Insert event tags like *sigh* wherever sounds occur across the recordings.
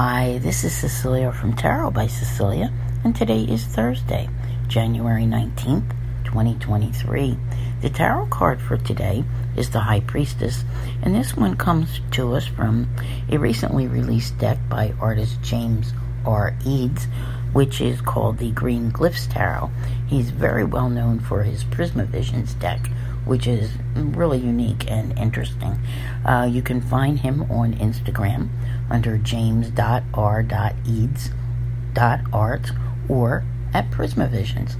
Hi, this is Cecilia from Tarot by Cecilia, and today is Thursday, January 19th, 2023. The tarot card for today is the High Priestess, and this one comes to us from a recently released deck by artist James R. Eads, which is called the Green Glyphs Tarot. He's very well known for his Prismavisions deck, which is really unique and interesting. Uh, you can find him on Instagram under james.r.eads.art or at Prismavisions.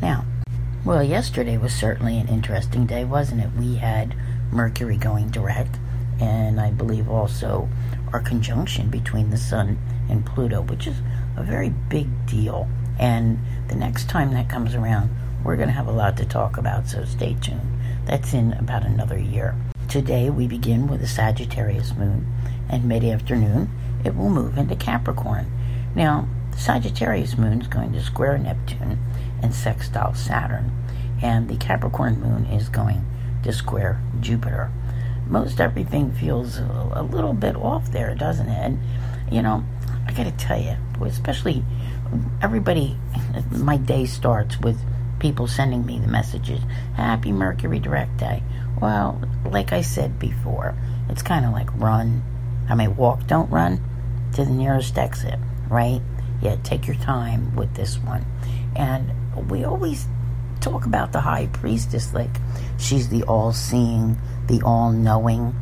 Now, well, yesterday was certainly an interesting day, wasn't it? We had Mercury going direct, and I believe also our conjunction between the Sun and Pluto, which is a very big deal. And the next time that comes around, we're going to have a lot to talk about, so stay tuned. That's in about another year. Today we begin with a Sagittarius moon, and mid afternoon it will move into Capricorn. Now, the Sagittarius moon is going to square Neptune and sextile Saturn, and the Capricorn moon is going to square Jupiter. Most everything feels a, little bit off there, doesn't it? You know, I got to tell you, especially everybody, *laughs* my day starts with people sending me the messages Happy Mercury Direct Day. Well, like I said before, it's kind of like run. I mean, walk, don't run to the nearest exit, right? Yeah, take your time with this one. And we always talk about the high priestess like she's the all seeing, the all knowing.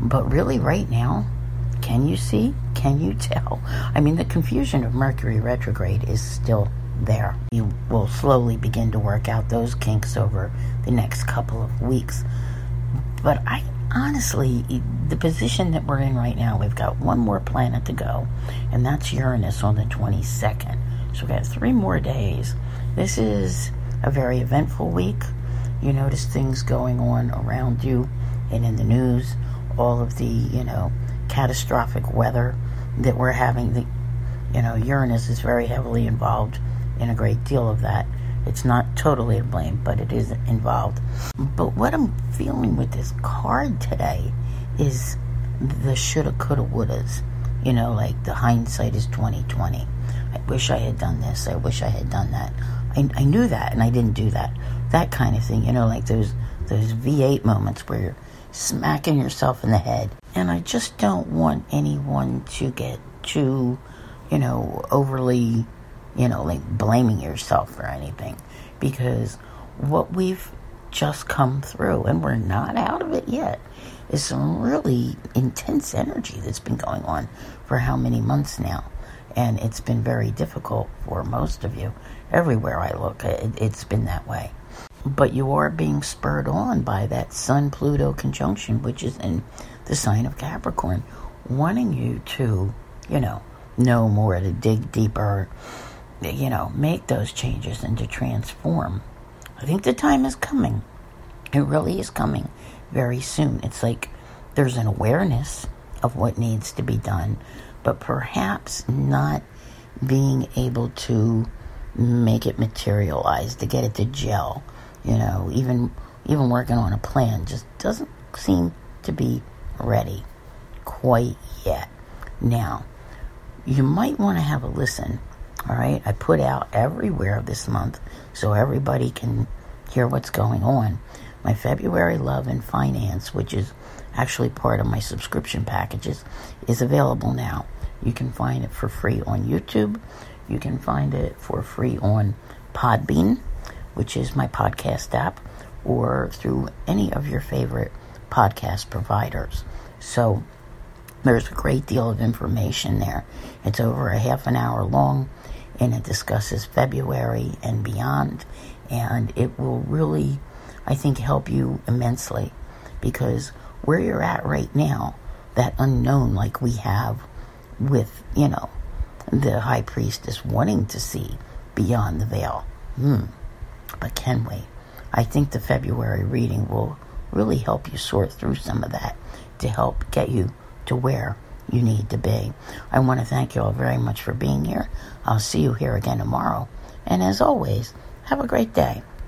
But really, right now, can you see? Can you tell? I mean, the confusion of Mercury retrograde is still there. You will slowly begin to work out those kinks over the next couple of weeks. But I honestly, the position that we're in right now, we've got one more planet to go, and that's Uranus on the 22nd. So we've got three more days. This is a very eventful week. You notice things going on around you and in the news, all of the, you know, catastrophic weather that we're having. The, you know, Uranus is very heavily involved in a great deal of that. It's not totally to blame, but it is involved. But what I'm feeling with this card today is the shoulda, coulda, wouldas. You know, like the hindsight is 2020. I wish I had done this. I wish I had done that. I, I knew that, and I didn't do that. That kind of thing. You know, like those those V8 moments where you're smacking yourself in the head. And I just don't want anyone to get too, you know, overly you know, like blaming yourself for anything because what we've just come through and we're not out of it yet is some really intense energy that's been going on for how many months now. And it's been very difficult for most of you. Everywhere I look, it, it's been that way. But you are being spurred on by that Sun Pluto conjunction, which is in the sign of Capricorn, wanting you to, you know, know more, to dig deeper, you know, make those changes and to transform. I think the time is coming. It really is coming very soon. It's like there's an awareness of what needs to be done, but perhaps not being able to make it materialize, to get it to gel. You know, even even working on a plan just doesn't seem to be ready quite yet. Now, you might want to have a listen all right, I put out everywhere this month so everybody can hear what's going on. My February Love and Finance, which is actually part of my subscription packages, is available now. You can find it for free on YouTube. You can find it for free on Podbean, which is my podcast app, or through any of your favorite podcast providers. So there's a great deal of information there. It's over a half an hour long and it discusses February and beyond. And it will really, I think, help you immensely because where you're at right now, that unknown like we have with, you know, the high priestess wanting to see beyond the veil. Hmm. But can we? I think the February reading will really help you sort through some of that to help get you to where you need to be. I want to thank you all very much for being here. I'll see you here again tomorrow. And as always, have a great day.